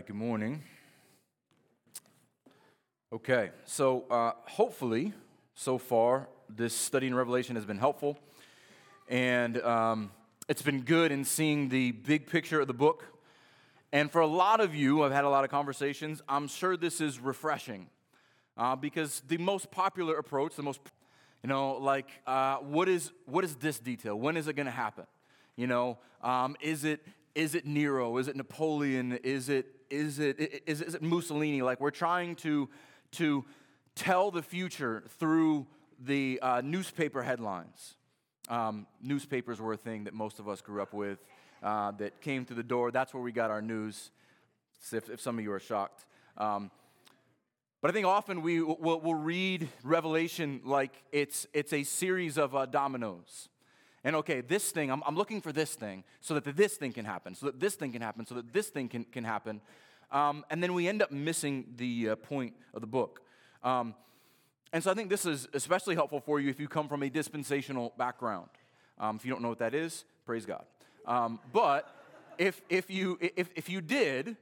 right, good morning. Okay, so uh, hopefully, so far, this study in Revelation has been helpful. And um, it's been good in seeing the big picture of the book. And for a lot of you, I've had a lot of conversations, I'm sure this is refreshing. Uh, because the most popular approach, the most, you know, like, uh, what, is, what is this detail? When is it going to happen? You know, um, is it is it Nero? Is it Napoleon? Is it, is it, is, is it Mussolini? Like, we're trying to, to tell the future through the uh, newspaper headlines. Um, newspapers were a thing that most of us grew up with uh, that came through the door. That's where we got our news, if, if some of you are shocked. Um, but I think often we will we'll read Revelation like it's, it's a series of uh, dominoes. And okay, this thing, I'm, I'm looking for this thing so that this thing can happen, so that this thing can happen, so that this thing can, can happen. Um, and then we end up missing the uh, point of the book. Um, and so I think this is especially helpful for you if you come from a dispensational background. Um, if you don't know what that is, praise God. Um, but if, if, you, if, if you did,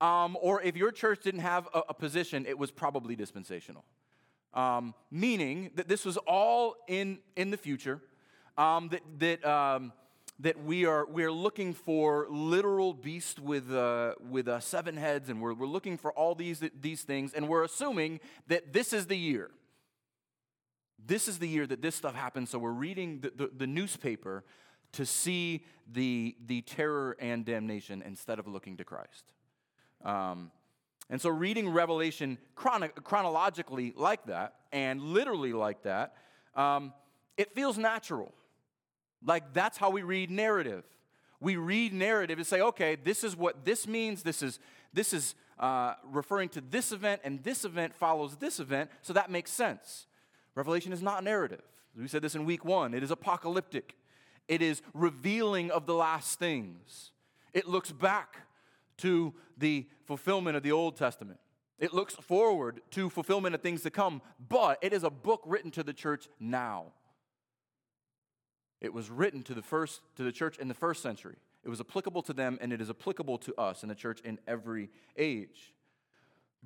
um, or if your church didn't have a, a position, it was probably dispensational. Um, meaning that this was all in, in the future um, that, that, um, that we, are, we are looking for literal beast with, uh, with uh, seven heads, and we're, we're looking for all these, these things, and we're assuming that this is the year. This is the year that this stuff happens, so we're reading the, the, the newspaper to see the, the terror and damnation instead of looking to Christ. Um, and so, reading Revelation chrono- chronologically like that and literally like that, um, it feels natural. Like that's how we read narrative. We read narrative and say, okay, this is what this means. This is this is uh, referring to this event, and this event follows this event, so that makes sense. Revelation is not narrative. We said this in week one. It is apocalyptic. It is revealing of the last things. It looks back to the fulfillment of the Old Testament. It looks forward to fulfillment of things to come, but it is a book written to the church now. It was written to the first to the church in the first century. It was applicable to them and it is applicable to us in the church in every age.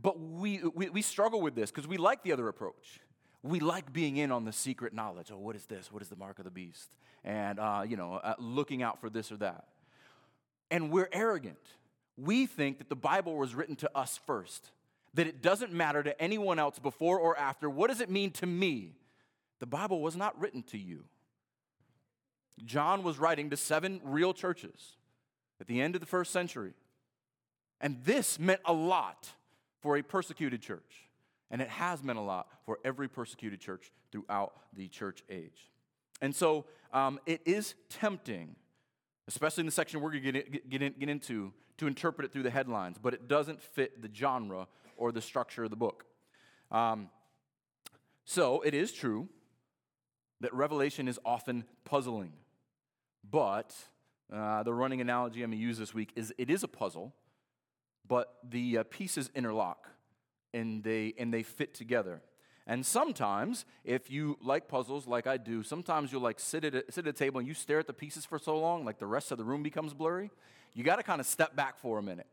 But we, we, we struggle with this because we like the other approach. We like being in on the secret knowledge. Oh, what is this? What is the mark of the beast? And, uh, you know, uh, looking out for this or that. And we're arrogant. We think that the Bible was written to us first, that it doesn't matter to anyone else before or after. What does it mean to me? The Bible was not written to you. John was writing to seven real churches at the end of the first century. And this meant a lot for a persecuted church. And it has meant a lot for every persecuted church throughout the church age. And so um, it is tempting, especially in the section we're going to get, get, in, get into, to interpret it through the headlines, but it doesn't fit the genre or the structure of the book. Um, so it is true that Revelation is often puzzling. But uh, the running analogy I'm going to use this week is it is a puzzle, but the uh, pieces interlock and they, and they fit together. And sometimes, if you like puzzles like I do, sometimes you'll like sit at, a, sit at a table and you stare at the pieces for so long, like the rest of the room becomes blurry. You got to kind of step back for a minute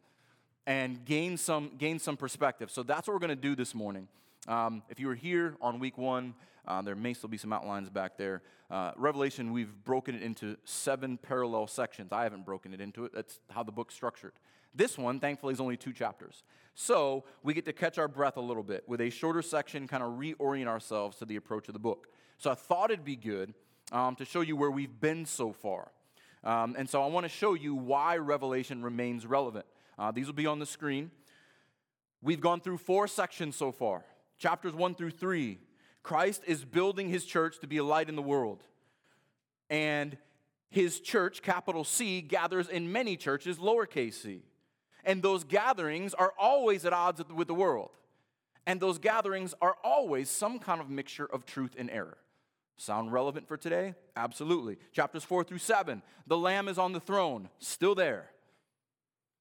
and gain some, gain some perspective. So that's what we're going to do this morning. Um, if you were here on week one, uh, there may still be some outlines back there. Uh, Revelation, we've broken it into seven parallel sections. I haven't broken it into it. That's how the book's structured. This one, thankfully, is only two chapters. So we get to catch our breath a little bit with a shorter section, kind of reorient ourselves to the approach of the book. So I thought it'd be good um, to show you where we've been so far. Um, and so I want to show you why Revelation remains relevant. Uh, these will be on the screen. We've gone through four sections so far chapters one through three Christ is building his church to be a light in the world. And his church, capital C, gathers in many churches, lowercase c. And those gatherings are always at odds with the world. And those gatherings are always some kind of mixture of truth and error. Sound relevant for today? Absolutely. Chapters 4 through 7. The Lamb is on the throne, still there.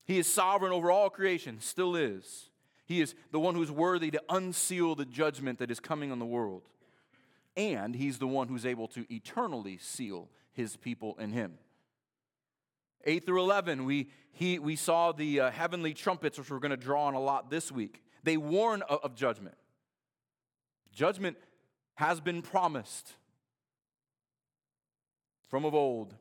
He is sovereign over all creation, still is. He is the one who's worthy to unseal the judgment that is coming on the world. And he's the one who's able to eternally seal his people in him. 8 through 11, we, he, we saw the uh, heavenly trumpets, which we're going to draw on a lot this week. They warn of, of judgment. Judgment has been promised from of old.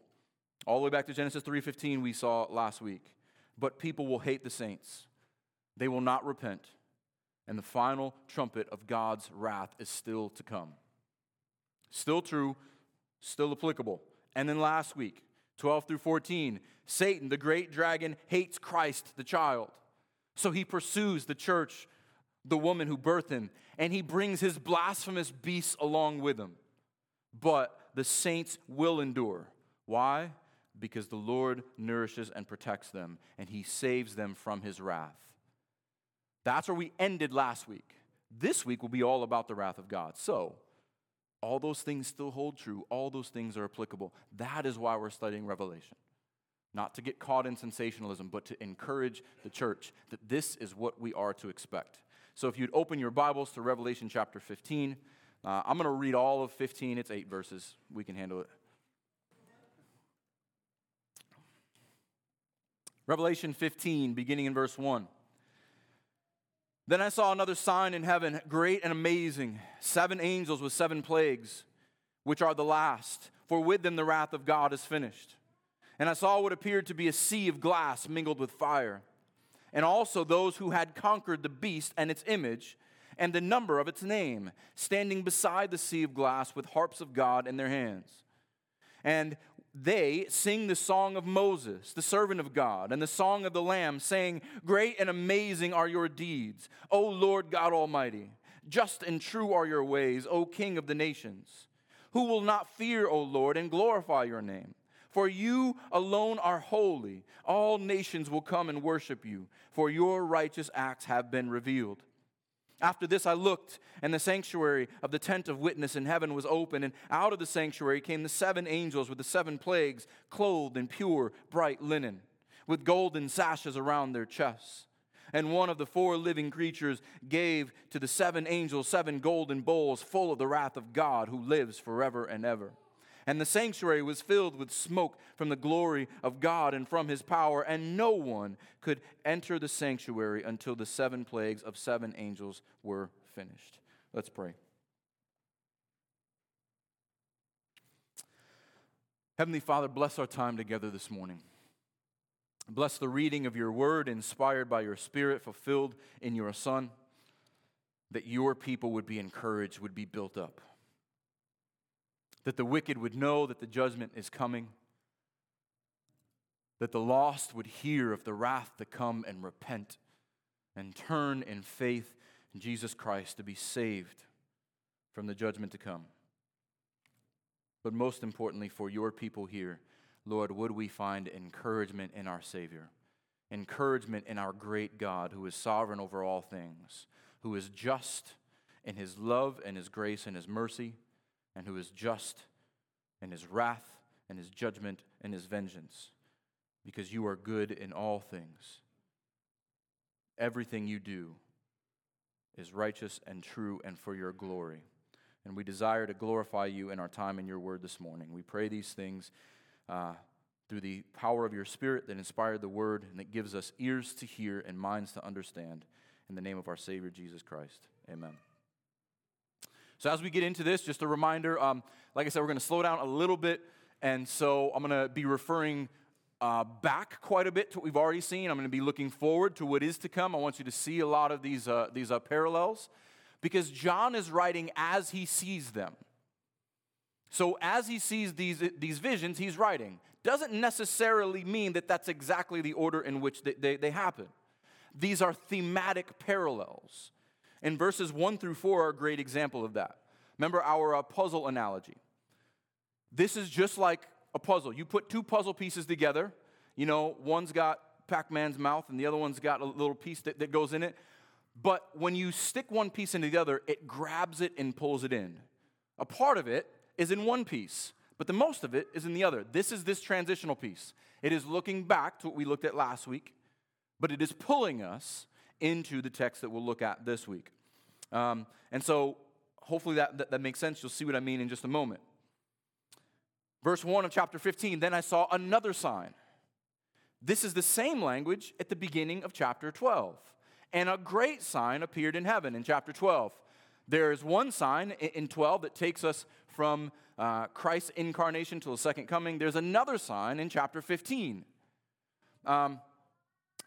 All the way back to Genesis 3:15 we saw last week. But people will hate the saints. They will not repent. And the final trumpet of God's wrath is still to come. Still true, still applicable. And then last week, 12 through 14, Satan, the great dragon, hates Christ, the child. So he pursues the church, the woman who birthed him, and he brings his blasphemous beasts along with him. But the saints will endure. Why? Because the Lord nourishes and protects them, and he saves them from his wrath. That's where we ended last week. This week will be all about the wrath of God. So, all those things still hold true. All those things are applicable. That is why we're studying Revelation. Not to get caught in sensationalism, but to encourage the church that this is what we are to expect. So if you'd open your Bibles to Revelation chapter 15, uh, I'm going to read all of 15. It's eight verses. We can handle it. Revelation 15, beginning in verse 1. Then I saw another sign in heaven, great and amazing seven angels with seven plagues, which are the last, for with them the wrath of God is finished. And I saw what appeared to be a sea of glass mingled with fire, and also those who had conquered the beast and its image and the number of its name, standing beside the sea of glass with harps of God in their hands. And they sing the song of Moses, the servant of God, and the song of the Lamb, saying, Great and amazing are your deeds, O Lord God Almighty. Just and true are your ways, O King of the nations. Who will not fear, O Lord, and glorify your name? For you alone are holy. All nations will come and worship you, for your righteous acts have been revealed. After this, I looked, and the sanctuary of the tent of witness in heaven was open, and out of the sanctuary came the seven angels with the seven plagues, clothed in pure, bright linen, with golden sashes around their chests. And one of the four living creatures gave to the seven angels seven golden bowls full of the wrath of God who lives forever and ever. And the sanctuary was filled with smoke from the glory of God and from his power, and no one could enter the sanctuary until the seven plagues of seven angels were finished. Let's pray. Heavenly Father, bless our time together this morning. Bless the reading of your word, inspired by your Spirit, fulfilled in your Son, that your people would be encouraged, would be built up that the wicked would know that the judgment is coming, that the lost would hear of the wrath to come and repent and turn in faith in Jesus Christ to be saved from the judgment to come. But most importantly, for your people here, Lord, would we find encouragement in our Savior, encouragement in our great God who is sovereign over all things, who is just in his love and his grace and his mercy and who is just in his wrath and his judgment and his vengeance, because you are good in all things. Everything you do is righteous and true and for your glory. And we desire to glorify you in our time in your word this morning. We pray these things uh, through the power of your spirit that inspired the word and that gives us ears to hear and minds to understand. In the name of our Savior, Jesus Christ. Amen. So, as we get into this, just a reminder um, like I said, we're going to slow down a little bit. And so I'm going to be referring uh, back quite a bit to what we've already seen. I'm going to be looking forward to what is to come. I want you to see a lot of these, uh, these uh, parallels because John is writing as he sees them. So, as he sees these, these visions, he's writing. Doesn't necessarily mean that that's exactly the order in which they, they, they happen. These are thematic parallels. And verses 1 through 4 are a great example of that. Remember our uh, puzzle analogy. This is just like a puzzle. You put two puzzle pieces together. You know, one's got Pac Man's mouth and the other one's got a little piece that, that goes in it. But when you stick one piece into the other, it grabs it and pulls it in. A part of it is in one piece, but the most of it is in the other. This is this transitional piece. It is looking back to what we looked at last week, but it is pulling us into the text that we'll look at this week. Um, and so, hopefully, that, that, that makes sense. You'll see what I mean in just a moment. Verse 1 of chapter 15 Then I saw another sign. This is the same language at the beginning of chapter 12. And a great sign appeared in heaven in chapter 12. There is one sign in 12 that takes us from uh, Christ's incarnation to the second coming. There's another sign in chapter 15. Um,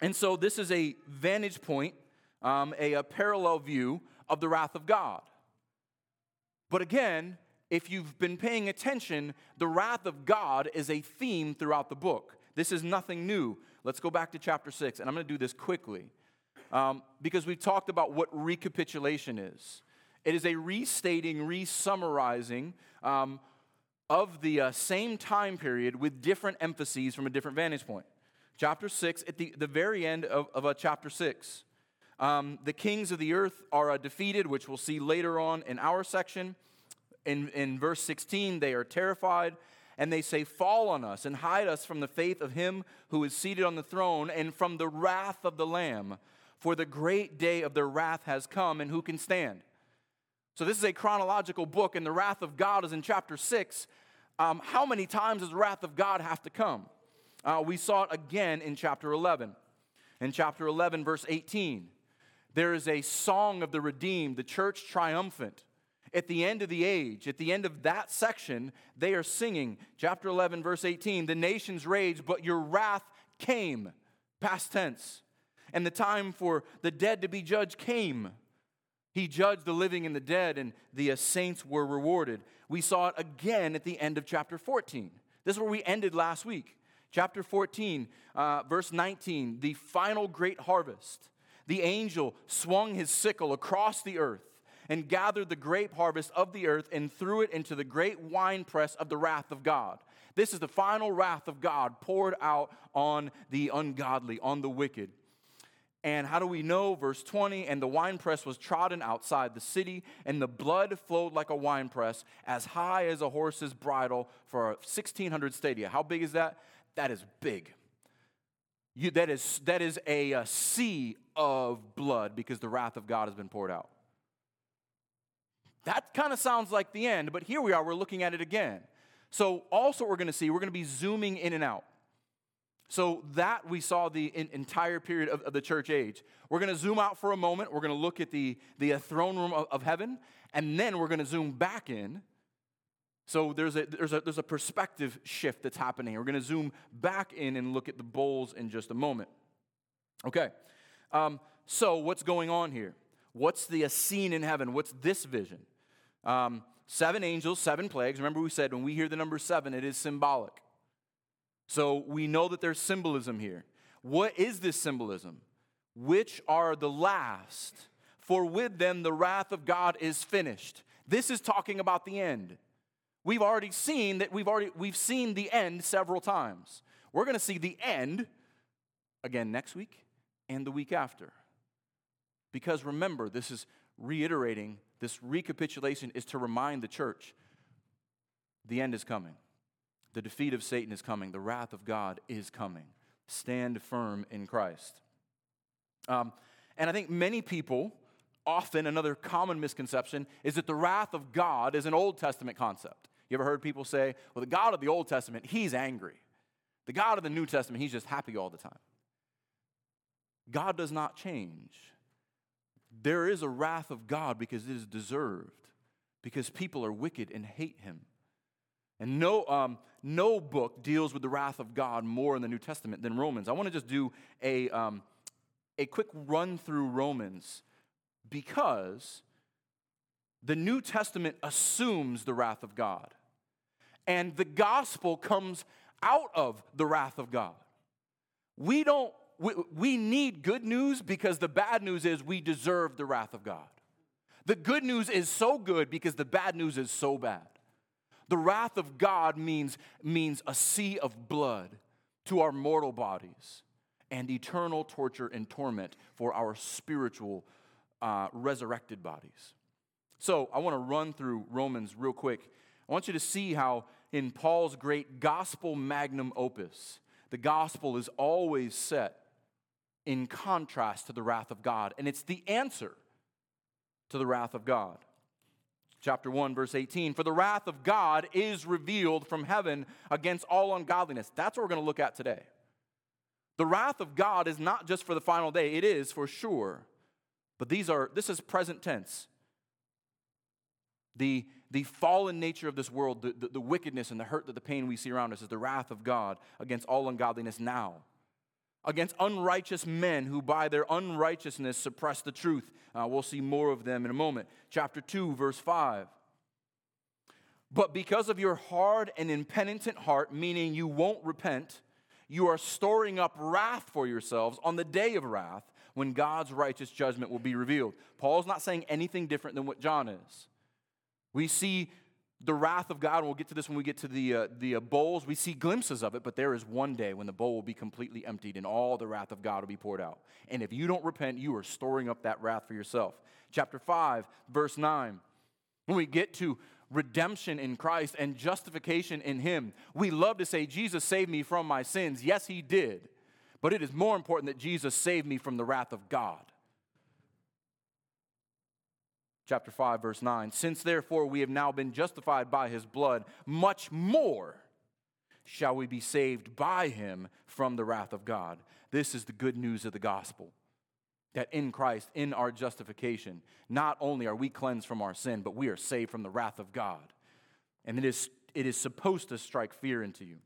and so this is a vantage point, um, a, a parallel view of the wrath of God. But again, if you've been paying attention, the wrath of God is a theme throughout the book. This is nothing new. Let's go back to chapter 6, and I'm going to do this quickly um, because we've talked about what recapitulation is. It is a restating, resummarizing um, of the uh, same time period with different emphases from a different vantage point. Chapter 6, at the, the very end of, of uh, chapter 6, um, the kings of the earth are uh, defeated, which we'll see later on in our section. In, in verse 16, they are terrified and they say, Fall on us and hide us from the faith of him who is seated on the throne and from the wrath of the Lamb. For the great day of their wrath has come, and who can stand? So, this is a chronological book, and the wrath of God is in chapter 6. Um, how many times does the wrath of God have to come? Uh, we saw it again in chapter 11. In chapter 11, verse 18, there is a song of the redeemed, the church triumphant. At the end of the age, at the end of that section, they are singing, chapter 11, verse 18, the nations rage, but your wrath came, past tense. And the time for the dead to be judged came. He judged the living and the dead, and the saints were rewarded. We saw it again at the end of chapter 14. This is where we ended last week. Chapter 14, uh, verse 19, the final great harvest. The angel swung his sickle across the earth and gathered the grape harvest of the earth and threw it into the great winepress of the wrath of God. This is the final wrath of God poured out on the ungodly, on the wicked. And how do we know? Verse 20, and the winepress was trodden outside the city, and the blood flowed like a winepress, as high as a horse's bridle for 1,600 stadia. How big is that? That is big. You, that is, that is a, a sea of blood because the wrath of God has been poured out. That kind of sounds like the end, but here we are, we're looking at it again. So, also, we're going to see, we're going to be zooming in and out. So that we saw the in, entire period of, of, the church age. We're going to zoom out for a moment. We're going to look at the, the throne room of, of heaven, and then we're going to zoom back in. So there's a, there's, a, there's a perspective shift that's happening. We're going to zoom back in and look at the bowls in just a moment. Okay, um, so what's going on here? What's the scene in heaven? What's this vision? Um, seven angels, seven plagues. Remember, we said when we hear the number seven, it is symbolic. So we know that there's symbolism here. What is this symbolism? Which are the last, for with them the wrath of God is finished. This is talking about the end. We've already seen that we've already we've seen the end several times. We're going to see the end again next week and the week after. Because remember, this is reiterating, this recapitulation is to remind the church the end is coming. The defeat of Satan is coming. The wrath of God is coming. Stand firm in Christ. Um, and I think many people, often another common misconception, is that the wrath of God is an Old Testament concept. You ever heard people say, well, the God of the Old Testament, he's angry. The God of the New Testament, he's just happy all the time. God does not change. There is a wrath of God because it is deserved, because people are wicked and hate him. And no, um, no book deals with the wrath of God more in the New Testament than Romans. I want to just do a, um, a quick run through Romans because the New Testament assumes the wrath of God. And the gospel comes out of the wrath of God. We don't, we, we need good news because the bad news is we deserve the wrath of God. The good news is so good because the bad news is so bad. The wrath of God means, means a sea of blood to our mortal bodies and eternal torture and torment for our spiritual uh, resurrected bodies. So I want to run through Romans real quick. I want you to see how in Paul's great gospel magnum opus, the gospel is always set in contrast to the wrath of God, and it's the answer to the wrath of God chapter 1 verse 18 for the wrath of god is revealed from heaven against all ungodliness that's what we're going to look at today The wrath of God is not just for the final day, it is for sure. But these are this is present tense. The, the fallen nature of this world, the, the, the wickedness and the hurt, that the pain we see around us is the wrath of God against all ungodliness now against unrighteous men who by their unrighteousness suppress the truth. Uh, we'll see more of them in a moment. Chapter 2, verse 5. But because of your hard and impenitent heart, meaning you won't repent, you are storing up wrath for yourselves on the day of wrath when God's righteous judgment will be revealed. Paul's not saying anything different than what John is. We see the wrath of God, and we'll get to this when we get to the, uh, the uh, bowls. We see glimpses of it, but there is one day when the bowl will be completely emptied and all the wrath of God will be poured out. And if you don't repent, you are storing up that wrath for yourself. Chapter 5, verse 9. When we get to redemption in Christ and justification in Him, we love to say, Jesus saved me from my sins. Yes, He did. But it is more important that Jesus saved me from the wrath of God chapter 5 verse 9 since therefore we have now been justified by his blood much more shall we be saved by him from the wrath of god. This is the good news of the gospel that in christ in our justification not only are we cleansed from our sin but we are saved from the wrath of god. And it is it is supposed to strike fear into you.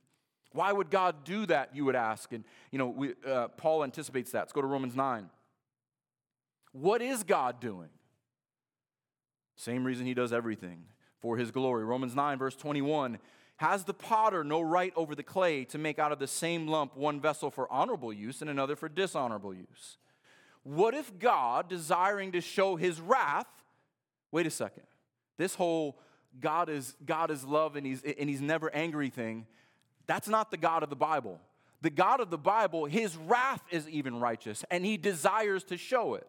Why would god do that you would ask? And you know we, uh, paul anticipates that. Let's go to romans 9 what is god doing same reason he does everything for his glory. Romans 9, verse 21 Has the potter no right over the clay to make out of the same lump one vessel for honorable use and another for dishonorable use? What if God, desiring to show his wrath, wait a second, this whole God is, God is love and he's, and he's never angry thing, that's not the God of the Bible. The God of the Bible, his wrath is even righteous and he desires to show it.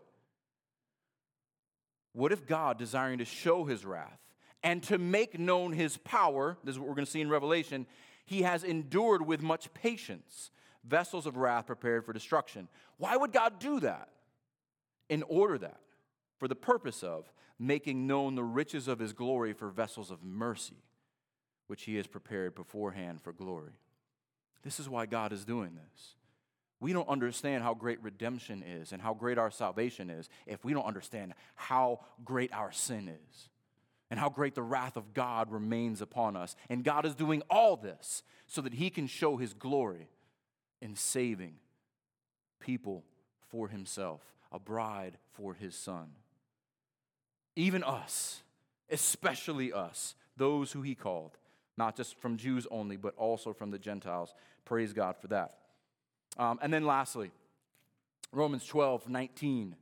What if God, desiring to show his wrath and to make known his power, this is what we're going to see in Revelation, he has endured with much patience vessels of wrath prepared for destruction. Why would God do that? In order that, for the purpose of making known the riches of his glory for vessels of mercy, which he has prepared beforehand for glory. This is why God is doing this. We don't understand how great redemption is and how great our salvation is if we don't understand how great our sin is and how great the wrath of God remains upon us. And God is doing all this so that He can show His glory in saving people for Himself, a bride for His Son. Even us, especially us, those who He called, not just from Jews only, but also from the Gentiles. Praise God for that. Um, and then lastly, Romans 12, 19.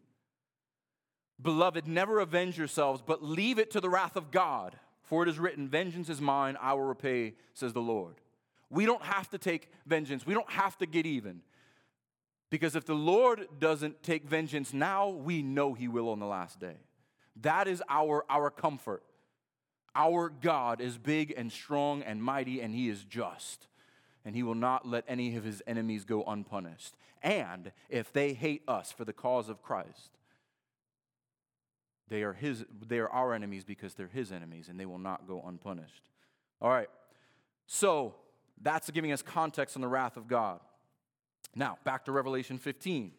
Beloved, never avenge yourselves, but leave it to the wrath of God. For it is written, Vengeance is mine, I will repay, says the Lord. We don't have to take vengeance, we don't have to get even. Because if the Lord doesn't take vengeance now, we know He will on the last day. That is our, our comfort. Our God is big and strong and mighty, and He is just and he will not let any of his enemies go unpunished. And if they hate us for the cause of Christ, they are his they are our enemies because they're his enemies and they will not go unpunished. All right. So, that's giving us context on the wrath of God. Now, back to Revelation 15.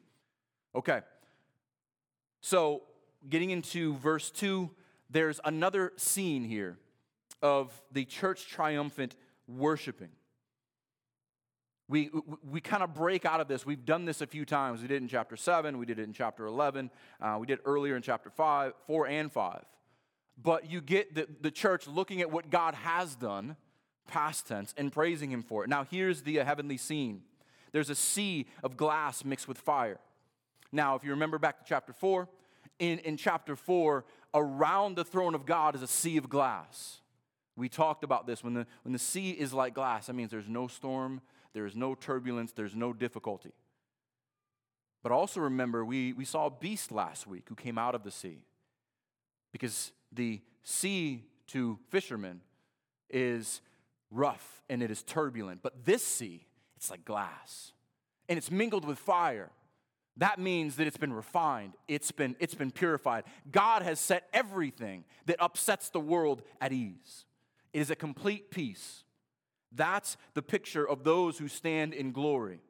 Okay. So, getting into verse 2, there's another scene here of the church triumphant worshiping we, we, kind of break out of this. We've done this a few times. We did it in chapter 7, we did it in chapter 11, uh, we did earlier in chapter 5, 4 and 5. But you get the, the church looking at what God has done, past tense, and praising Him for it. Now, here's the uh, heavenly scene there's a sea of glass mixed with fire. Now, if you remember back to chapter 4, in, in chapter 4, around the throne of God is a sea of glass. We talked about this. When the, when the sea is like glass, that means there's no storm, there is no turbulence, there's no difficulty. But also remember, we, we saw a beast last week who came out of the sea. Because the sea to fishermen is rough and it is turbulent. But this sea, it's like glass. And it's mingled with fire. That means that it's been refined, it's been, it's been purified. God has set everything that upsets the world at ease. It is a complete peace. That's the picture of those who stand in glory.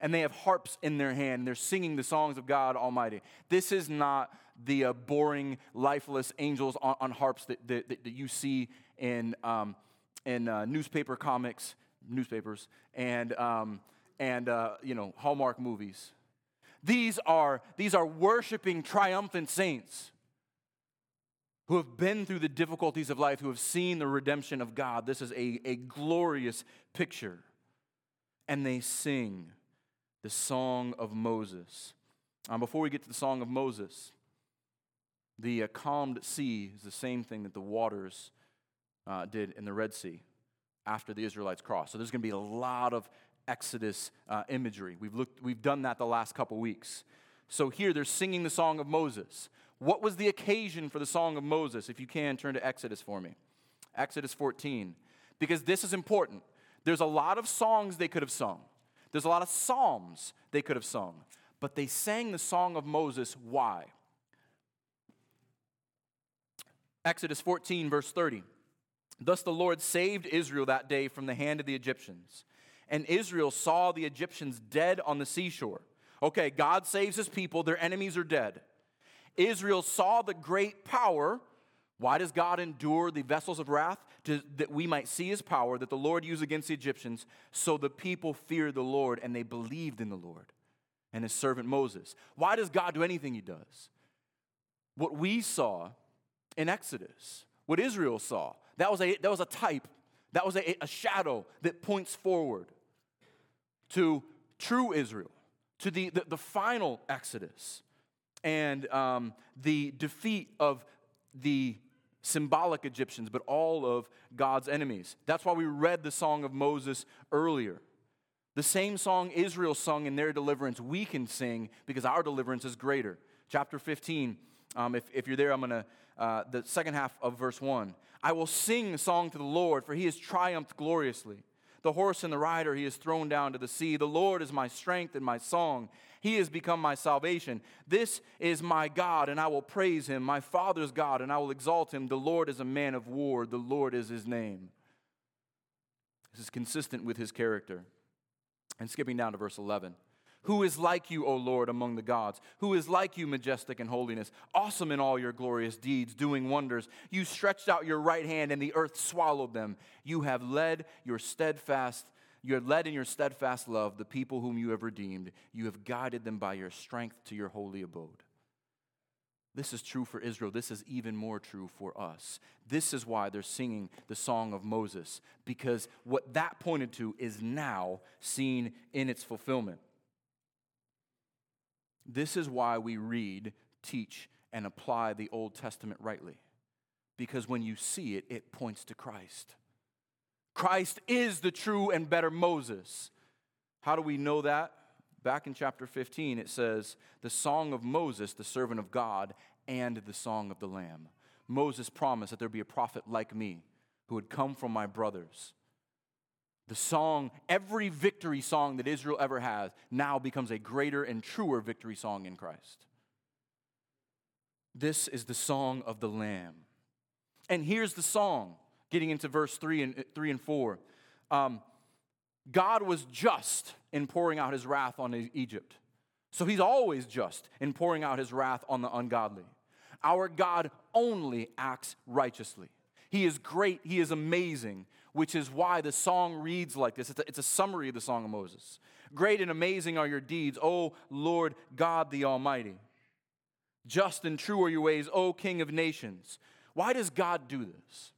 and they have harps in their hand. They're singing the songs of God Almighty. This is not the uh, boring, lifeless angels on, on harps that, that, that, you see in, um, in uh, newspaper comics, newspapers, and, um, and uh, you know, Hallmark movies. These are, these are worshiping, triumphant saints who have been through the difficulties of life, who have seen the redemption of God. This is a, a glorious picture. And they sing the Song of Moses. Um, before we get to the Song of Moses, the uh, calmed sea is the same thing that the waters uh, did in the Red Sea after the Israelites crossed. So there's going to be a lot of Exodus uh, imagery. We've, looked, we've done that the last couple weeks. So here they're singing the Song of Moses. What was the occasion for the Song of Moses? If you can, turn to Exodus for me. Exodus 14. Because this is important. There's a lot of songs they could have sung, there's a lot of psalms they could have sung, but they sang the Song of Moses. Why? Exodus 14, verse 30. Thus the Lord saved Israel that day from the hand of the Egyptians. And Israel saw the Egyptians dead on the seashore. Okay, God saves his people, their enemies are dead. Israel saw the great power. Why does God endure the vessels of wrath? To, that we might see his power that the Lord used against the Egyptians. So the people feared the Lord and they believed in the Lord and his servant Moses. Why does God do anything he does? What we saw in Exodus, what Israel saw, that was a, that was a type, that was a, a shadow that points forward to true Israel, to the, the, the final Exodus and um, the defeat of the symbolic Egyptians, but all of God's enemies. That's why we read the Song of Moses earlier. The same song Israel sung in their deliverance, we can sing because our deliverance is greater. Chapter 15, um, if, if you're there, I'm going to, uh, the second half of verse 1. I will sing a song to the Lord, for he has triumphed gloriously. The horse and the rider he has thrown down to the sea. The Lord is my strength and my song. He has become my salvation. This is my God, and I will praise him, my Father's God, and I will exalt him. The Lord is a man of war, the Lord is his name. This is consistent with his character. And skipping down to verse 11. Who is like you, O Lord, among the gods? Who is like you, majestic in holiness, awesome in all your glorious deeds, doing wonders? You stretched out your right hand, and the earth swallowed them. You have led your steadfast you have led in your steadfast love the people whom you have redeemed. You have guided them by your strength to your holy abode. This is true for Israel. This is even more true for us. This is why they're singing the song of Moses, because what that pointed to is now seen in its fulfillment. This is why we read, teach, and apply the Old Testament rightly, because when you see it, it points to Christ. Christ is the true and better Moses. How do we know that? Back in chapter 15, it says, The song of Moses, the servant of God, and the song of the Lamb. Moses promised that there'd be a prophet like me who would come from my brothers. The song, every victory song that Israel ever has, now becomes a greater and truer victory song in Christ. This is the song of the Lamb. And here's the song getting into verse 3 and, 3 and 4. Um, God was just in pouring out his wrath on Egypt. So he's always just in pouring out his wrath on the ungodly. Our God only acts righteously. He is great, he is amazing, which is why the song reads like this. It's a, it's a summary of the Song of Moses. Great and amazing are your deeds, O Lord God the Almighty. Just and true are your ways, O King of nations. Why does God do this?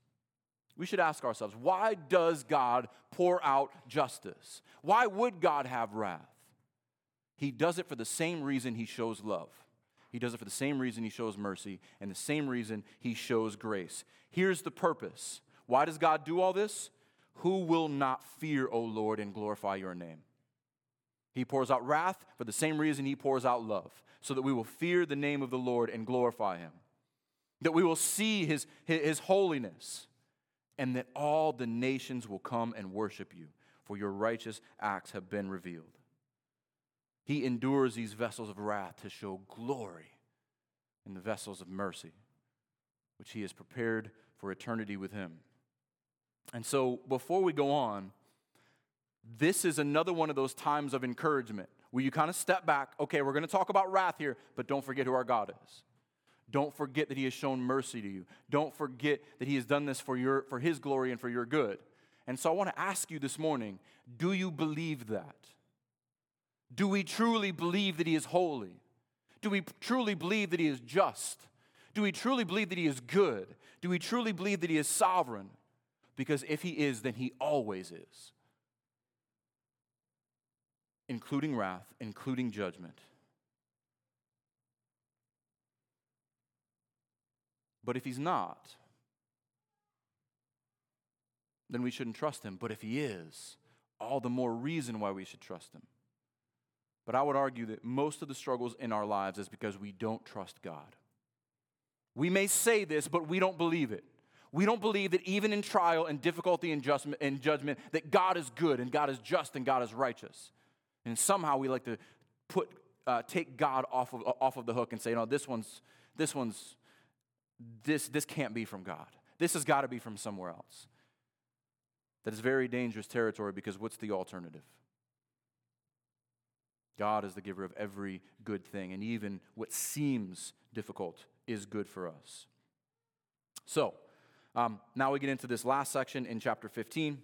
we should ask ourselves why does God pour out justice? Why would God have wrath? He does it for the same reason he shows love. He does it for the same reason he shows mercy and the same reason he shows grace. Here's the purpose. Why does God do all this? Who will not fear, O Lord, and glorify your name? He pours out wrath for the same reason he pours out love, so that we will fear the name of the Lord and glorify him. That we will see his, his holiness and that all the nations will come and worship you, for your righteous acts have been revealed. He endures these vessels of wrath to show glory in the vessels of mercy, which he has prepared for eternity with him. And so, before we go on, this is another one of those times of encouragement where you kind of step back. Okay, we're going to talk about wrath here, but don't forget who our God is. Don't forget that He has shown mercy to you. Don't forget that He has done this for, your, for His glory and for your good. And so I want to ask you this morning do you believe that? Do we truly believe that He is holy? Do we truly believe that He is just? Do we truly believe that He is good? Do we truly believe that He is sovereign? Because if He is, then He always is, including wrath, including judgment. But if He's not, then we shouldn't trust Him. But if He is, all the more reason why we should trust Him. But I would argue that most of the struggles in our lives is because we don't trust God. We may say this, but we don't believe it. We don't believe that even in trial and difficulty and, and judgment, that God is good and God is just and God is righteous. And somehow we like to put, uh, take God off of, off of the hook and say, no, this one's, this one's, this, this can't be from God. This has got to be from somewhere else. That is very dangerous territory because what's the alternative? God is the giver of every good thing, and even what seems difficult is good for us. So, um, now we get into this last section in chapter 15.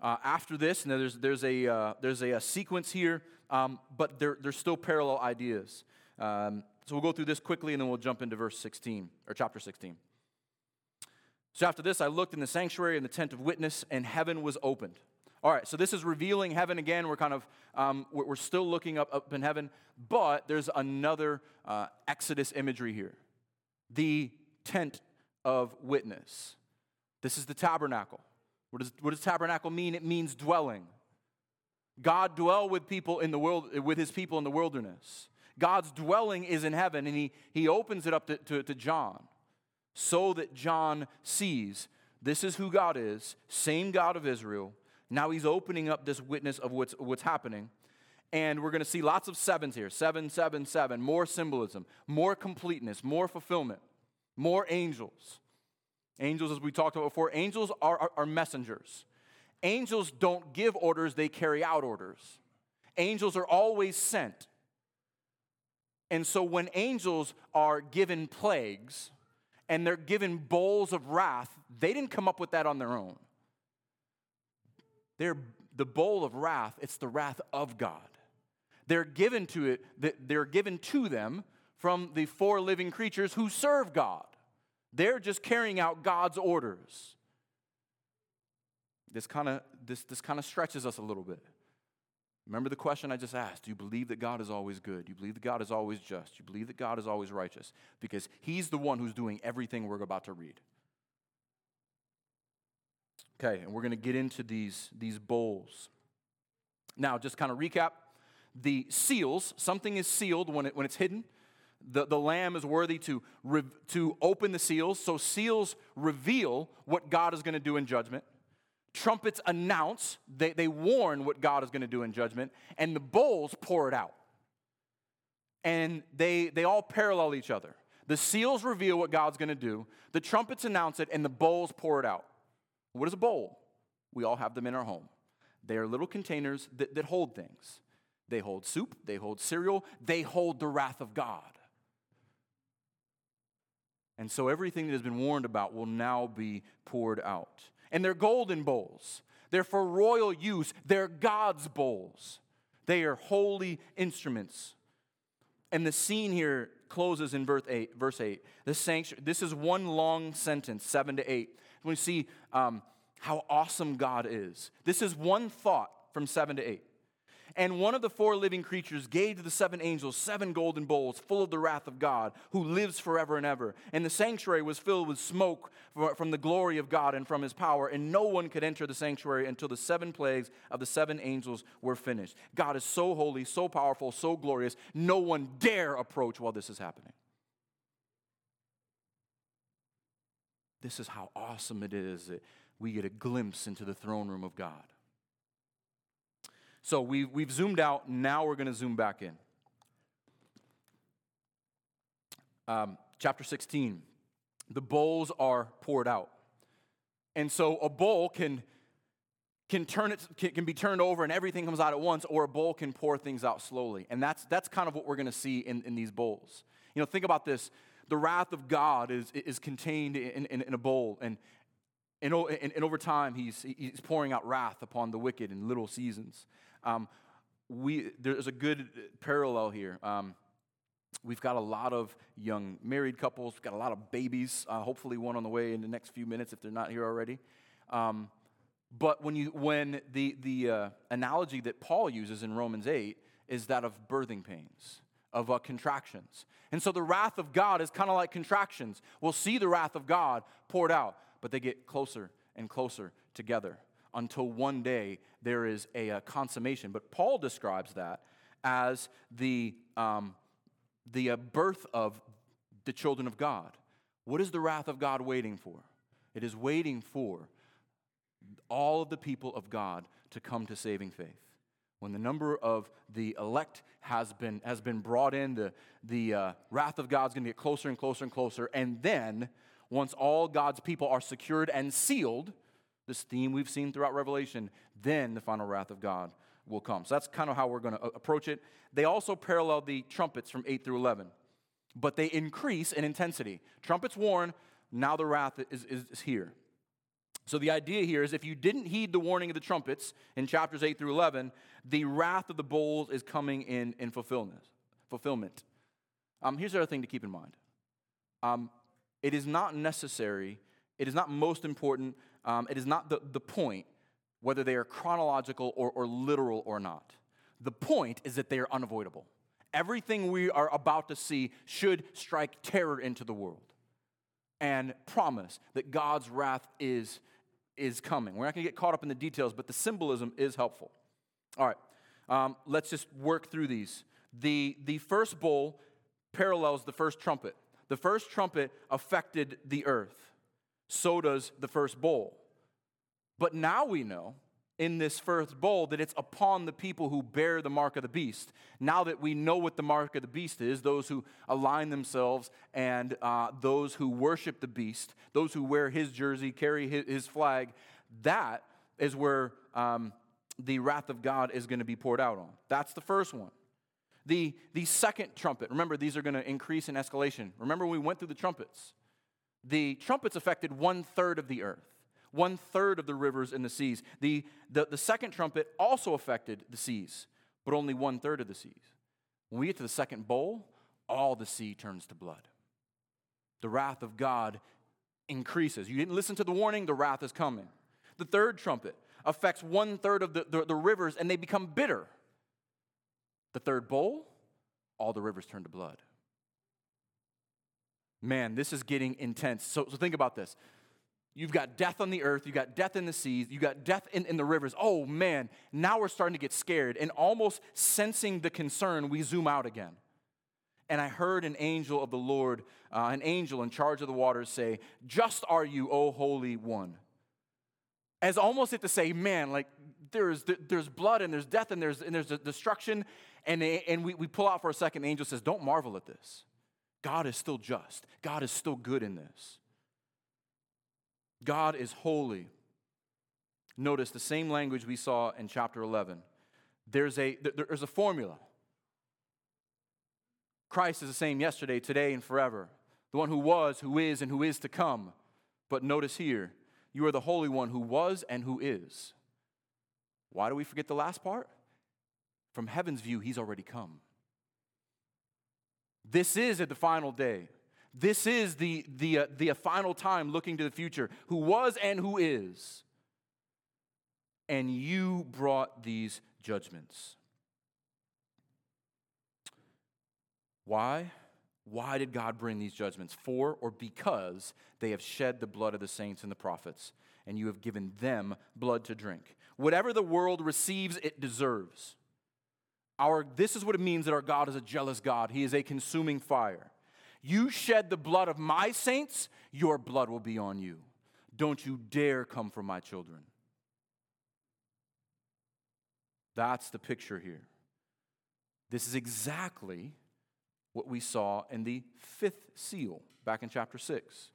Uh, after this, and there's, there's, a, uh, there's a, a, sequence here, um, but there, there's still parallel ideas. Um, so we'll go through this quickly and then we'll jump into verse 16, or chapter 16. So after this, I looked in the sanctuary in the tent of witness, and heaven was opened. All right, so this is revealing heaven again. We're kind of, um, we're still looking up, up in heaven, but there's another uh, Exodus imagery here the tent of witness. This is the tabernacle. What does, what does tabernacle mean? It means dwelling. God dwell with people in the world, with his people in the wilderness. God's dwelling is in heaven, and he, he opens it up to, to, to John so that John sees this is who God is, same God of Israel, now he's opening up this witness of what's, what's happening. And we're going to see lots of sevens here seven, seven, seven, more symbolism, more completeness, more fulfillment, more angels. Angels, as we talked about before, angels are, are, are messengers. Angels don't give orders, they carry out orders. Angels are always sent. And so when angels are given plagues and they're given bowls of wrath, they didn't come up with that on their own. They're the bowl of wrath, it's the wrath of God. They're given to it, they're given to them from the four living creatures who serve God. They're just carrying out God's orders. This kind of this, this kind of stretches us a little bit. Remember the question I just asked? Do you believe that God is always good? Do you believe that God is always just? Do you believe that God is always righteous? Because He's the one who's doing everything we're about to read. Okay, and we're going to get into these, these bowls. Now, just kind of recap the seals, something is sealed when, it, when it's hidden. The, the lamb is worthy to, re, to open the seals. So, seals reveal what God is going to do in judgment. Trumpets announce, they, they warn what God is going to do in judgment. And the bowls pour it out. And they, they all parallel each other. The seals reveal what God's going to do, the trumpets announce it, and the bowls pour it out. What is a bowl? We all have them in our home. They are little containers that, that hold things. They hold soup, they hold cereal, they hold the wrath of God. And so everything that has been warned about will now be poured out. And they're golden bowls. They're for royal use. They're God's bowls. They are holy instruments. And the scene here closes in verse 8. Verse 8. The sanctuary, this is one long sentence, 7 to 8 we see um, how awesome God is. This is one thought from 7 to 8. And one of the four living creatures gave to the seven angels seven golden bowls full of the wrath of God, who lives forever and ever. And the sanctuary was filled with smoke from the glory of God and from his power, and no one could enter the sanctuary until the seven plagues of the seven angels were finished. God is so holy, so powerful, so glorious, no one dare approach while this is happening. This is how awesome it is that we get a glimpse into the throne room of God. So we've, we've zoomed out, now we're going to zoom back in. Um, chapter 16, the bowls are poured out. And so a bowl can, can turn it can, can be turned over and everything comes out at once, or a bowl can pour things out slowly. And that's that's kind of what we're going to see in, in these bowls. You know, think about this: the wrath of God is is contained in, in, in a bowl, and and, and, over time he's he's pouring out wrath upon the wicked in little seasons. Um, we there's a good parallel here. Um, We've got a lot of young married couples. We've got a lot of babies. Uh, hopefully, one on the way in the next few minutes if they're not here already. Um, but when, you, when the, the uh, analogy that Paul uses in Romans 8 is that of birthing pains, of uh, contractions. And so the wrath of God is kind of like contractions. We'll see the wrath of God poured out, but they get closer and closer together until one day there is a, a consummation. But Paul describes that as the, um, the uh, birth of the children of God. What is the wrath of God waiting for? It is waiting for all of the people of God to come to saving faith. When the number of the elect has been, has been brought in, the, the uh, wrath of God's going to get closer and closer and closer. And then, once all God's people are secured and sealed, this theme we've seen throughout Revelation, then the final wrath of God will come. So that's kind of how we're going to approach it. They also parallel the trumpets from 8 through 11, but they increase in intensity. Trumpets warn, now the wrath is, is, is here. So the idea here is if you didn't heed the warning of the trumpets in chapters 8 through 11, the wrath of the bowls is coming in in fulfillment. fulfillment. Um, here's the other thing to keep in mind. Um, it is not necessary, it is not most important, um, it is not the, the point whether they are chronological or, or literal or not. The point is that they are unavoidable. Everything we are about to see should strike terror into the world and promise that God's wrath is is coming. We're not going to get caught up in the details, but the symbolism is helpful. All right, um, let's just work through these. The, the first bowl parallels the first trumpet. The first trumpet affected the earth, so does the first bowl. But now we know in this first bowl that it's upon the people who bear the mark of the beast. Now that we know what the mark of the beast is, those who align themselves and uh, those who worship the beast, those who wear his jersey, carry his, flag, that is where um, the wrath of God is going to be poured out on. That's the first one. The, the second trumpet, remember, these are going to increase in escalation. Remember, when we went through the trumpets, the trumpets affected one third of the earth one third of the rivers and the seas. The, the, the second trumpet also affected the seas, but only one third of the seas. When we get to the second bowl, all the sea turns to blood. The wrath of God increases. You didn't listen to the warning, the wrath is coming. The third trumpet affects one third of the, the, the rivers and they become bitter. The third bowl, all the rivers turn to blood. Man, this is getting intense. So, so think about this. You've got death on the earth, you've got death in the seas, you've got death in, in the rivers. Oh man, now we're starting to get scared. And almost sensing the concern, we zoom out again. And I heard an angel of the Lord, uh, an angel in charge of the waters, say, Just are you, O Holy One. As almost if to say, Man, like there's, there's blood and there's death and there's, and there's destruction. And, and we, we pull out for a second. The angel says, Don't marvel at this. God is still just, God is still good in this. God is holy. Notice the same language we saw in chapter 11. There's a, there's a formula. Christ is the same yesterday, today, and forever. The one who was, who is, and who is to come. But notice here, you are the Holy One who was and who is. Why do we forget the last part? From heaven's view, he's already come. This is at the final day. This is the, the, uh, the final time looking to the future, who was and who is. And you brought these judgments. Why? Why did God bring these judgments? For or because they have shed the blood of the saints and the prophets, and you have given them blood to drink. Whatever the world receives, it deserves. Our, this is what it means that our God is a jealous God. He is a consuming fire. You shed the blood of my saints, your blood will be on you. Don't you dare come for my children. That's the picture here. This is exactly what we saw in the fifth seal back in chapter 6.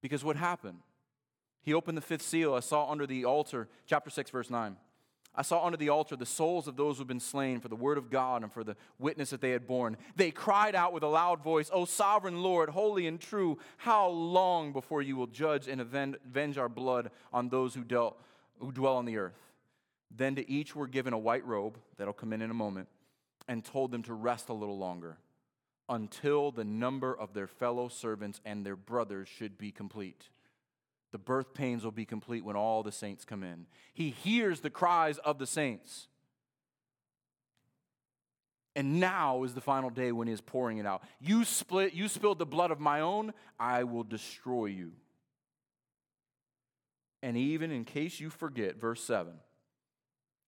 Because what happened? He opened the fifth seal. I saw under the altar, chapter 6, verse 9. I saw under the altar the souls of those who've been slain for the word of God and for the witness that they had borne. They cried out with a loud voice, O sovereign Lord, holy and true, how long before you will judge and avenge our blood on those who, dealt, who dwell on the earth? Then to each were given a white robe, that'll come in in a moment, and told them to rest a little longer until the number of their fellow servants and their brothers should be complete. The birth pains will be complete when all the saints come in. He hears the cries of the saints. And now is the final day when he is pouring it out. You split, you spilled the blood of my own, I will destroy you. And even in case you forget, verse 7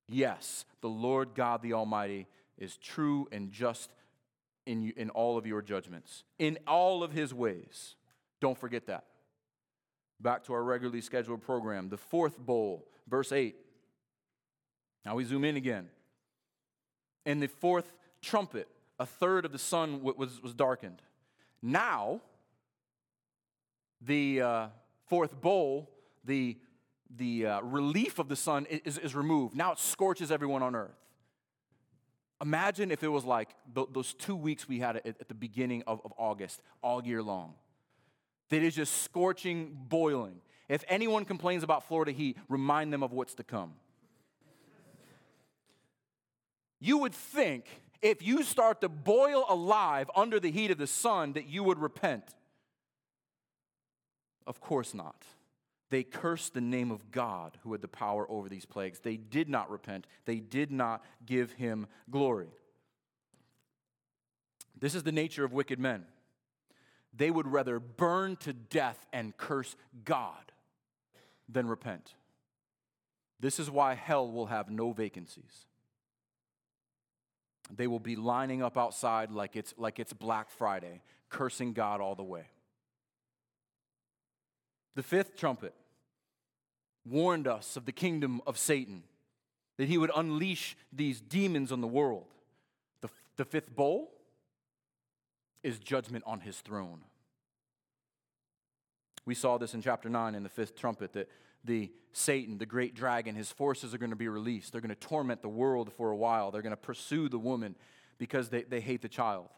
yes, the Lord God the Almighty is true and just in, you, in all of your judgments, in all of his ways. Don't forget that. Back to our regularly scheduled program. The fourth bowl, verse 8. Now we zoom in again. In the fourth trumpet, a third of the sun was, was darkened. Now, the uh, fourth bowl, the, the uh, relief of the sun is, is removed. Now it scorches everyone on earth. Imagine if it was like those two weeks we had at the beginning of, of August, all year long that is just scorching, boiling. If anyone complains about Florida heat, remind them of what's to come. You would think if you start to boil alive under the heat of the sun that you would repent. Of course not. They cursed the name of God who had the power over these plagues. They did not repent, they did not give him glory. This is the nature of wicked men they would rather burn to death and curse God than repent. This is why hell will have no vacancies. They will be lining up outside like it's, like it's Black Friday, cursing God all the way. The fifth trumpet warned us of the kingdom of Satan, that he would unleash these demons on the world. The, the fifth bowl is judgment on his throne. We saw this in chapter 9 in the fifth trumpet that the Satan, the great dragon, his forces are going to be released. They're going to torment the world for a while. They're going to pursue the woman because they, they hate the child.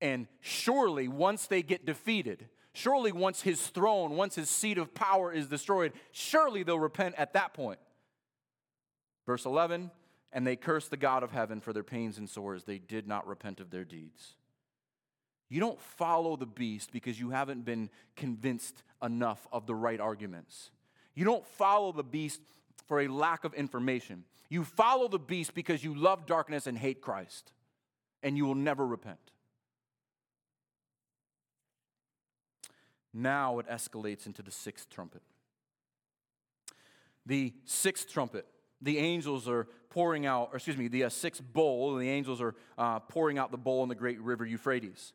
And surely, once they get defeated, surely, once his throne, once his seat of power is destroyed, surely they'll repent at that point. Verse 11, and they cursed the God of heaven for their pains and sores. They did not repent of their deeds. You don't follow the beast because you haven't been convinced enough of the right arguments. You don't follow the beast for a lack of information. You follow the beast because you love darkness and hate Christ, and you will never repent. Now it escalates into the sixth trumpet. The sixth trumpet, the angels are pouring out, or excuse me, the uh, sixth bowl, the angels are uh, pouring out the bowl in the great river Euphrates.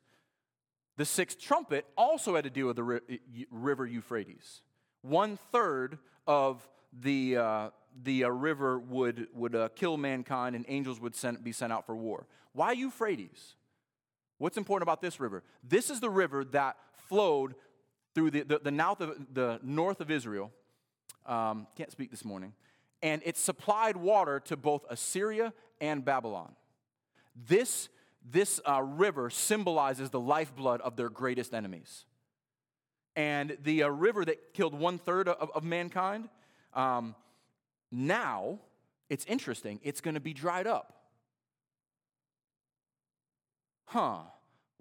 The sixth trumpet also had to deal with the river Euphrates. One third of the, uh, the uh, river would, would uh, kill mankind and angels would send, be sent out for war. Why Euphrates? What's important about this river? This is the river that flowed through the, the, the, north, of, the north of Israel. Um, can't speak this morning. And it supplied water to both Assyria and Babylon. This this uh, river symbolizes the lifeblood of their greatest enemies. And the uh, river that killed one third of, of mankind, um, now, it's interesting, it's going to be dried up. Huh.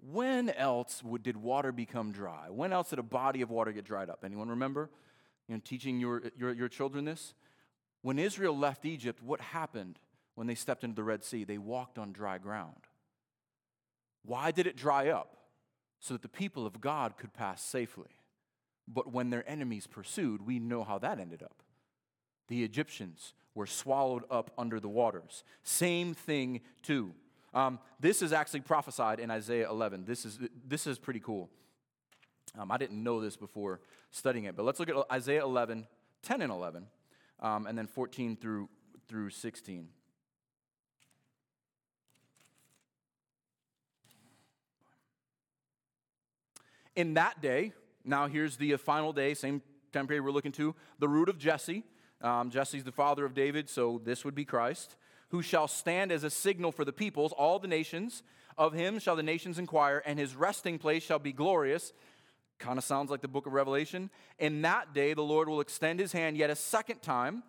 When else would, did water become dry? When else did a body of water get dried up? Anyone remember? You know, teaching your, your, your children this? When Israel left Egypt, what happened when they stepped into the Red Sea? They walked on dry ground. Why did it dry up? So that the people of God could pass safely. But when their enemies pursued, we know how that ended up. The Egyptians were swallowed up under the waters. Same thing, too. Um, this is actually prophesied in Isaiah 11. This is, this is pretty cool. Um, I didn't know this before studying it, but let's look at Isaiah 11, 10 and 11, um, and then 14 through, through 16. In that day, now here's the final day, same time period we're looking to, the root of Jesse. Um, Jesse's the father of David, so this would be Christ, who shall stand as a signal for the peoples, all the nations. Of him shall the nations inquire, and his resting place shall be glorious. Kind of sounds like the book of Revelation. In that day, the Lord will extend his hand yet a second time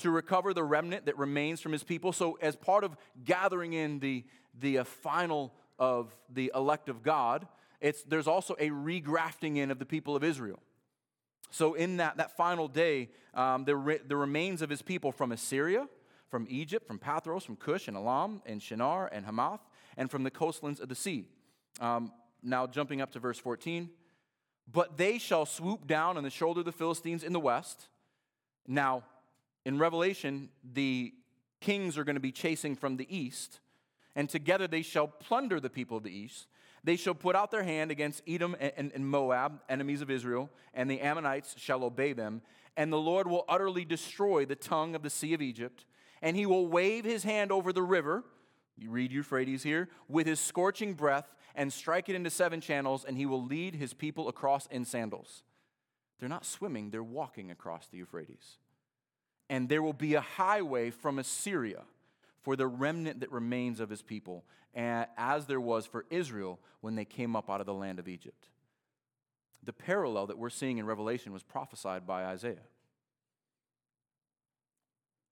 to recover the remnant that remains from his people. So, as part of gathering in the, the uh, final of the elect of God, it's, there's also a regrafting in of the people of Israel. So, in that, that final day, um, the, re, the remains of his people from Assyria, from Egypt, from Pathros, from Cush and Elam and Shinar and Hamath, and from the coastlands of the sea. Um, now, jumping up to verse 14. But they shall swoop down on the shoulder of the Philistines in the west. Now, in Revelation, the kings are going to be chasing from the east, and together they shall plunder the people of the east. They shall put out their hand against Edom and, Moab, enemies of Israel, and the Ammonites shall obey them. And the Lord will utterly destroy the tongue of the sea of Egypt, and he will wave his hand over the river. You read Euphrates here, with his scorching breath, and strike it into seven channels, and he will lead his people across in sandals. They're not swimming, they're walking across the Euphrates and there will be a highway from Assyria for the remnant that remains of his people, as there was for Israel when they came up out of the land of Egypt. The parallel that we're seeing in Revelation was prophesied by Isaiah.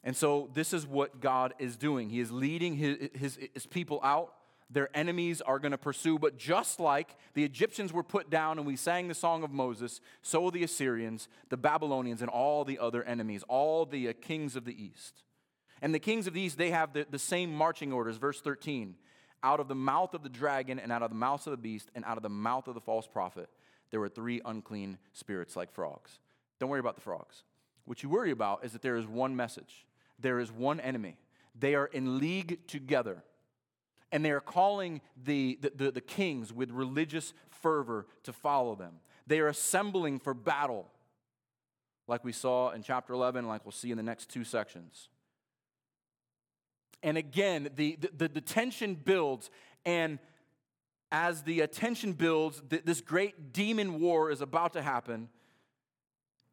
And so, this is what God is doing. He is leading his, his, his people out their enemies are going to pursue. But just like the Egyptians were put down and we sang the song of Moses, so the Assyrians, the Babylonians, and all the other enemies, all the uh, kings of the east. And the kings of these, they have the, the same marching orders. Verse 13 out of the mouth of the dragon, and out of the mouth of the beast, and out of the mouth of the false prophet, there were three unclean spirits like frogs. Don't worry about the frogs. What you worry about is that there is one message, there is one enemy. They are in league together and they are calling the, the, the, the kings with religious fervor to follow them. They are assembling for battle, like we saw in chapter 11, like we'll see in the next two sections. And again, the, the, the tension builds, and as the attention builds, this great demon war is about to happen,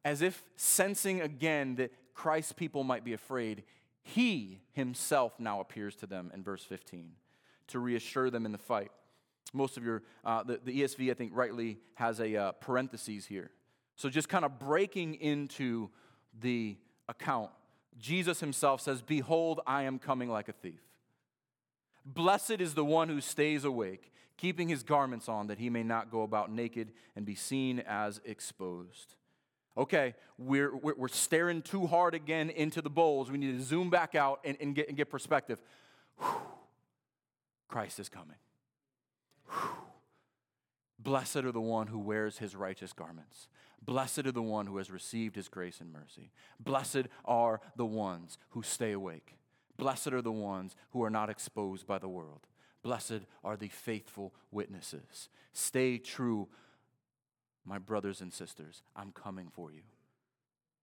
as if sensing again that Christ's people might be afraid. He himself now appears to them in verse 15 to reassure them in the fight. Most of your, uh, the, the ESV, I think, rightly has a uh, parenthesis here. So just kind of breaking into the account, Jesus himself says, Behold, I am coming like a thief. Blessed is the one who stays awake, keeping his garments on, that he may not go about naked and be seen as exposed. Okay, we're, we're, staring too hard again into the bowls. We need to zoom back out and, and, get, and get perspective. Whew. Christ is coming. Whew. Blessed are the one who wears his righteous garments. Blessed are the one who has received his grace and mercy. Blessed are the ones who stay awake. Blessed are the ones who are not exposed by the world. Blessed are the faithful witnesses. Stay true, my brothers and sisters. I'm coming for you.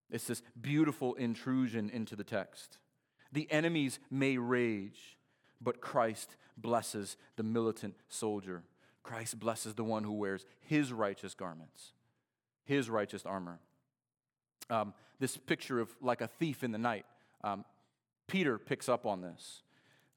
It's this beautiful intrusion into the text. The enemies may rage, but Christ blesses the militant soldier. Christ blesses the one who wears his righteous garments, his righteous armor. Um, this picture of like a thief in the night, um, Peter picks up on this.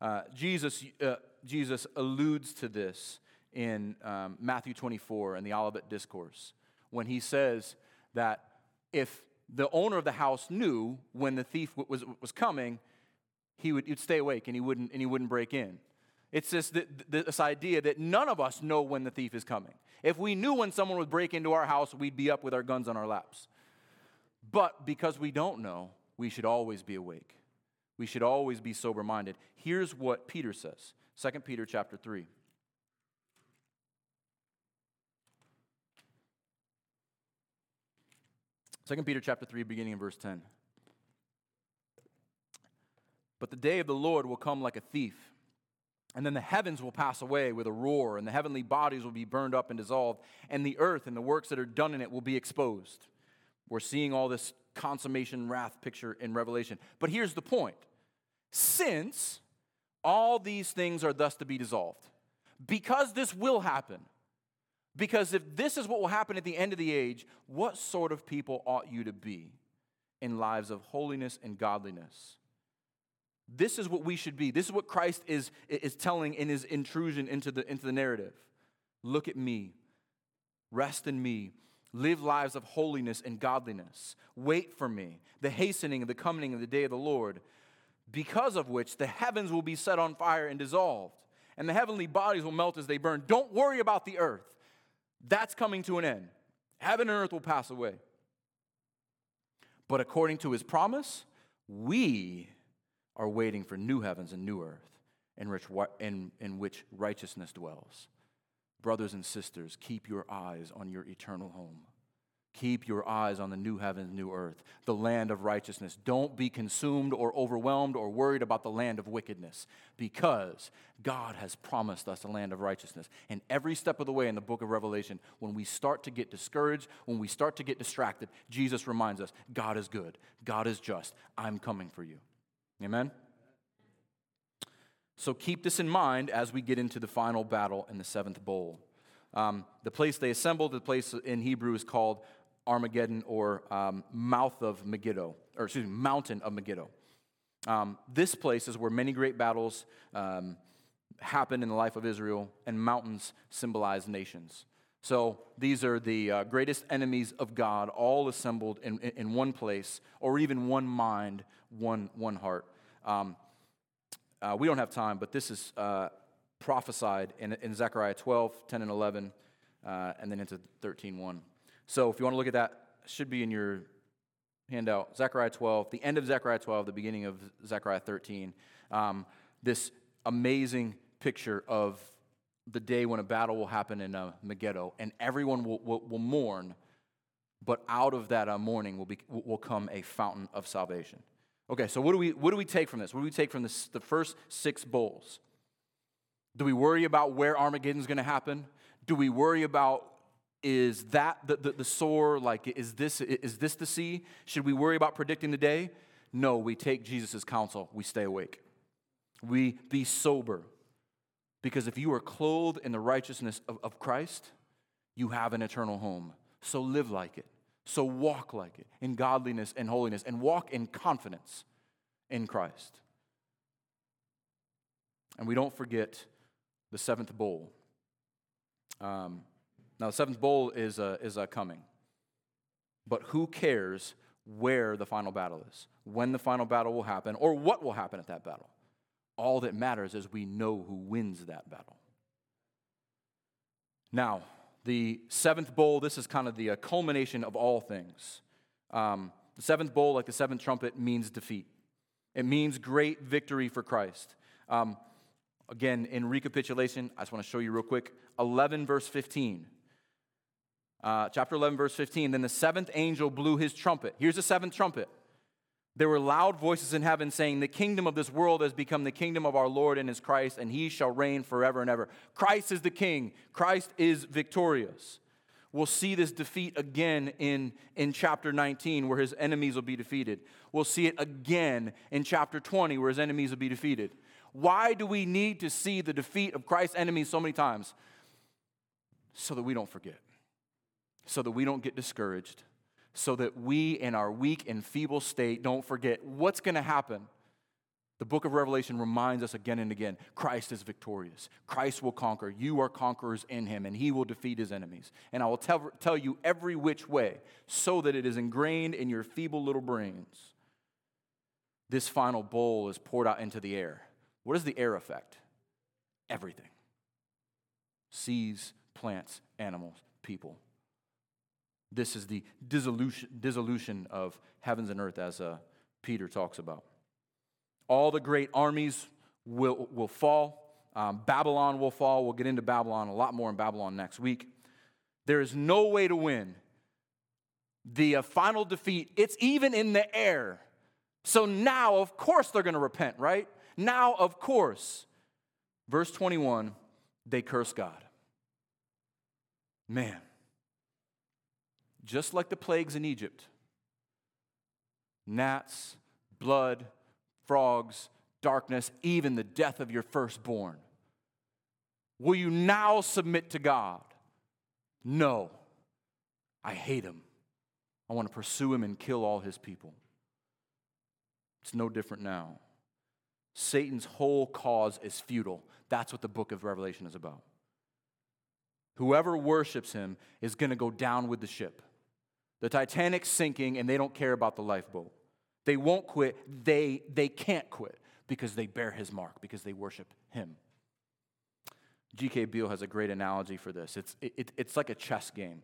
Uh, Jesus, uh, Jesus alludes to this in um, Matthew 24 in the Olivet Discourse when he says that if the owner of the house knew when the thief was, was coming, he would he'd stay awake and he wouldn't, and he wouldn't break in. It's this, this idea that none of us know when the thief is coming. If we knew when someone would break into our house, we'd be up with our guns on our laps. But because we don't know, we should always be awake. We should always be sober minded. Here's what Peter says 2 Peter chapter 3. Second Peter chapter 3, beginning in verse 10. But the day of the Lord will come like a thief. And then the heavens will pass away with a roar, and the heavenly bodies will be burned up and dissolved, and the earth and the works that are done in it will be exposed. We're seeing all this consummation wrath picture in Revelation. But here's the point since all these things are thus to be dissolved, because this will happen, Because if this is what will happen at the end of the age, what sort of people ought you to be in lives of holiness and godliness? This is what we should be. This is what Christ is, is telling in his intrusion into the, into the narrative. Look at me, rest in me, live lives of holiness and godliness, wait for me, the hastening of the coming of the day of the Lord, because of which the heavens will be set on fire and dissolved, and the heavenly bodies will melt as they burn. Don't worry about the earth. That's coming to an end. Heaven and earth will pass away. But according to his promise, we are waiting for new heavens and new earth in which, in, in which righteousness dwells. Brothers and sisters, keep your eyes on your eternal home. Keep your eyes on the new heavens, new earth, the land of righteousness. Don't be consumed or overwhelmed or worried about the land of wickedness because God has promised us a land of righteousness. And every step of the way in the book of Revelation, when we start to get discouraged, when we start to get distracted, Jesus reminds us God is good, God is just. I'm coming for you. Amen? So keep this in mind as we get into the final battle in the seventh bowl. Um, the place they assembled, the place in Hebrew is called Armageddon or um, mouth of Megiddo, or excuse me, mountain of Megiddo. Um, this place is where many great battles um, happen in the life of Israel, and mountains symbolize nations. So these are the uh, greatest enemies of God, all assembled in, in one place, or even one mind, one, one heart. Um, uh, we don't have time, but this is uh, prophesied in, in Zechariah 12, 10, and 11, uh, and then into 13, 1. So if you want to look at that, should be in your handout. Zechariah 12, the end of Zechariah 12, the beginning of Zechariah 13. Um, this amazing picture of the day when a battle will happen in uh, Megiddo, and everyone will, will, will, mourn, but out of that uh, mourning will, be, will come a fountain of salvation. Okay, so what do we, what do we take from this? What do we take from this, the first six bowls? Do we worry about where Armageddon is going to happen? Do we worry about is that the, the, the sore? Like, is this, is this the sea? Should we worry about predicting the day? No, we take Jesus' counsel. We stay awake. We be sober. Because if you are clothed in the righteousness of, of Christ, you have an eternal home. So live like it. So walk like it in godliness and holiness, and walk in confidence in Christ. And we don't forget the seventh bowl. Um, now, the seventh bowl is, uh, is uh, coming. But who cares where the final battle is, when the final battle will happen, or what will happen at that battle? All that matters is we know who wins that battle. Now, the seventh bowl, this is kind of the uh, culmination of all things. Um, the seventh bowl, like the seventh trumpet, means defeat. It means great victory for Christ. Um, again, in recapitulation, I just want to show you real quick 11, verse 15 uh, chapter 11, verse 15. Then the seventh angel blew his trumpet. Here's the seventh trumpet. There were loud voices in heaven saying, The kingdom of this world has become the kingdom of our Lord and his Christ, and he shall reign forever and ever. Christ is the king, Christ is victorious. We'll see this defeat again in, in chapter 19, where his enemies will be defeated. We'll see it again in chapter 20, where his enemies will be defeated. Why do we need to see the defeat of Christ's enemies so many times? So that we don't forget so that we don't get discouraged, so that we, in our weak and feeble state, don't forget what's going to happen. The book of Revelation reminds us again and again Christ is victorious. Christ will conquer. You are conquerors in him, and he will defeat his enemies. And I will tell, tell you every which way so that it is ingrained in your feeble little brains. This final bowl is poured out into the air. What does the air affect? Everything seas, plants, animals, people. This is the dissolution, dissolution of heavens and earth, as uh, Peter talks about. All the great armies will, will fall. Um, Babylon will fall. We'll get into Babylon, a lot more in Babylon next week. There is no way to win. The uh, final defeat, it's even in the air. So now, of course, they're going to repent, right? Now, of course. Verse 21 they curse God. Man, just like the plagues in Egypt gnats, blood, frogs, darkness, even the death of your firstborn. Will you now submit to God? No, I hate him. I want to pursue him and kill all his people. It's no different now. Satan's whole cause is futile. That's what the book of Revelation is about. Whoever worships him is going to go down with the ship. The Titanic's sinking and they don't care about the lifeboat. They won't quit. They, they can't quit because they bear his mark, because they worship him. G.K. Beale has a great analogy for this. It's, it, it's like a chess game.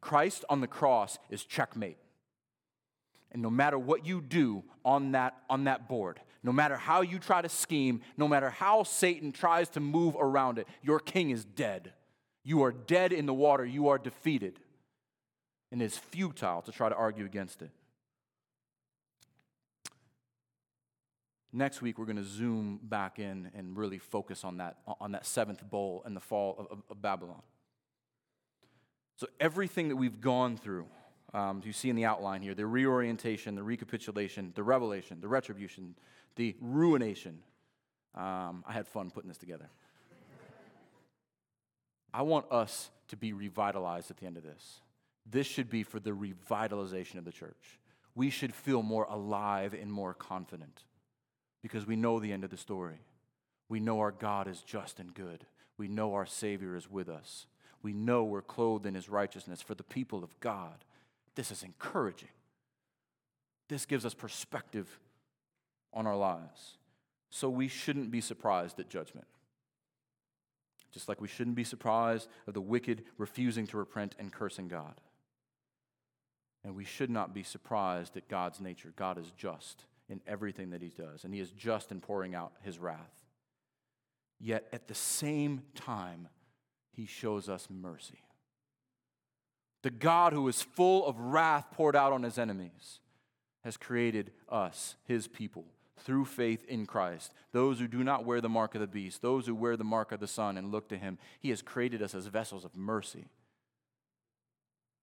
Christ on the cross is checkmate. And no matter what you do on that, on that board, no matter how you try to scheme, no matter how Satan tries to move around it, your king is dead. You are dead in the water. You are defeated. And it's futile to try to argue against it. Next week, we're going to zoom back in and really focus on that, on that seventh bowl and the fall of, of, of Babylon. So, everything that we've gone through, um, you see in the outline here the reorientation, the recapitulation, the revelation, the retribution, the ruination. Um, I had fun putting this together. I want us to be revitalized at the end of this. This should be for the revitalization of the church. We should feel more alive and more confident because we know the end of the story. We know our God is just and good. We know our Savior is with us. We know we're clothed in His righteousness for the people of God. This is encouraging. This gives us perspective on our lives. So we shouldn't be surprised at judgment. Just like we shouldn't be surprised of the wicked refusing to repent and cursing God. And we should not be surprised at God's nature. God is just in everything that he does, and he is just in pouring out his wrath. Yet at the same time, he shows us mercy. The God who is full of wrath poured out on his enemies has created us, his people, through faith in Christ. Those who do not wear the mark of the beast, those who wear the mark of the Son and look to him, he has created us as vessels of mercy.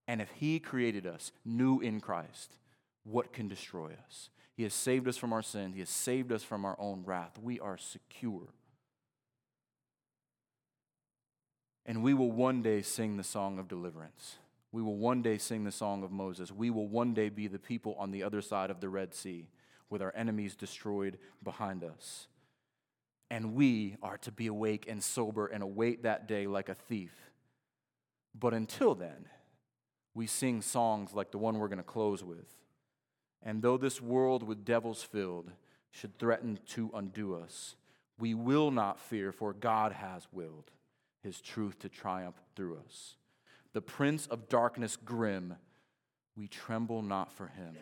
And if he created us new in Christ, what can destroy us? He has saved us from our sin. He has saved us from our own wrath. We are secure. And we will one day sing the song of deliverance. We will one day sing the song of Moses. We will one day be the people on the other side of the Red Sea with our enemies destroyed behind us. And we are to be awake and sober and await that day like a thief. But until then, we sing songs like the one we're going to close with. And though this world with devils filled should threaten to undo us, we will not fear, for God has willed his truth to triumph through us. The prince of darkness grim, we tremble not for him.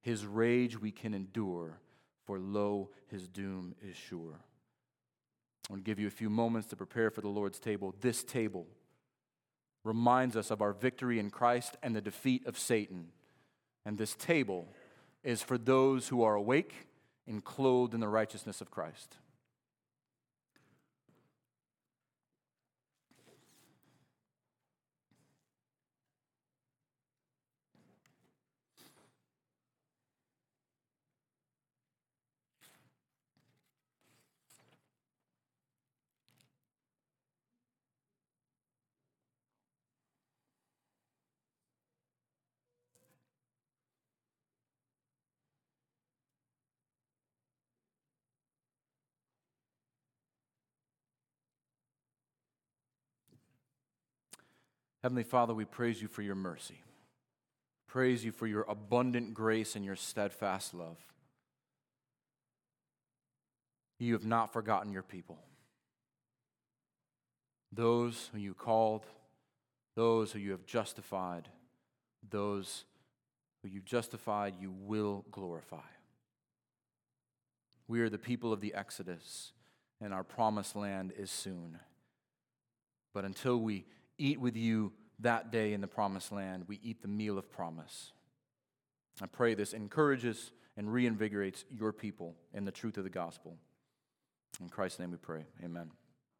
His rage we can endure, for lo, his doom is sure. I want to give you a few moments to prepare for the Lord's table. This table reminds us of our victory in Christ and the defeat of Satan. And this table is for those who are awake and clothed in the righteousness of Christ. Heavenly Father, we praise you for your mercy. Praise you for your abundant grace and your steadfast love. You have not forgotten your people. Those who you called, those who you have justified, those who you justified, you will glorify. We are the people of the Exodus, and our promised land is soon. But until we eat with you that day in the promised land. We eat the meal of promise. I pray this encourages and reinvigorates your people in the truth of the gospel. In Christ's name we pray. Amen.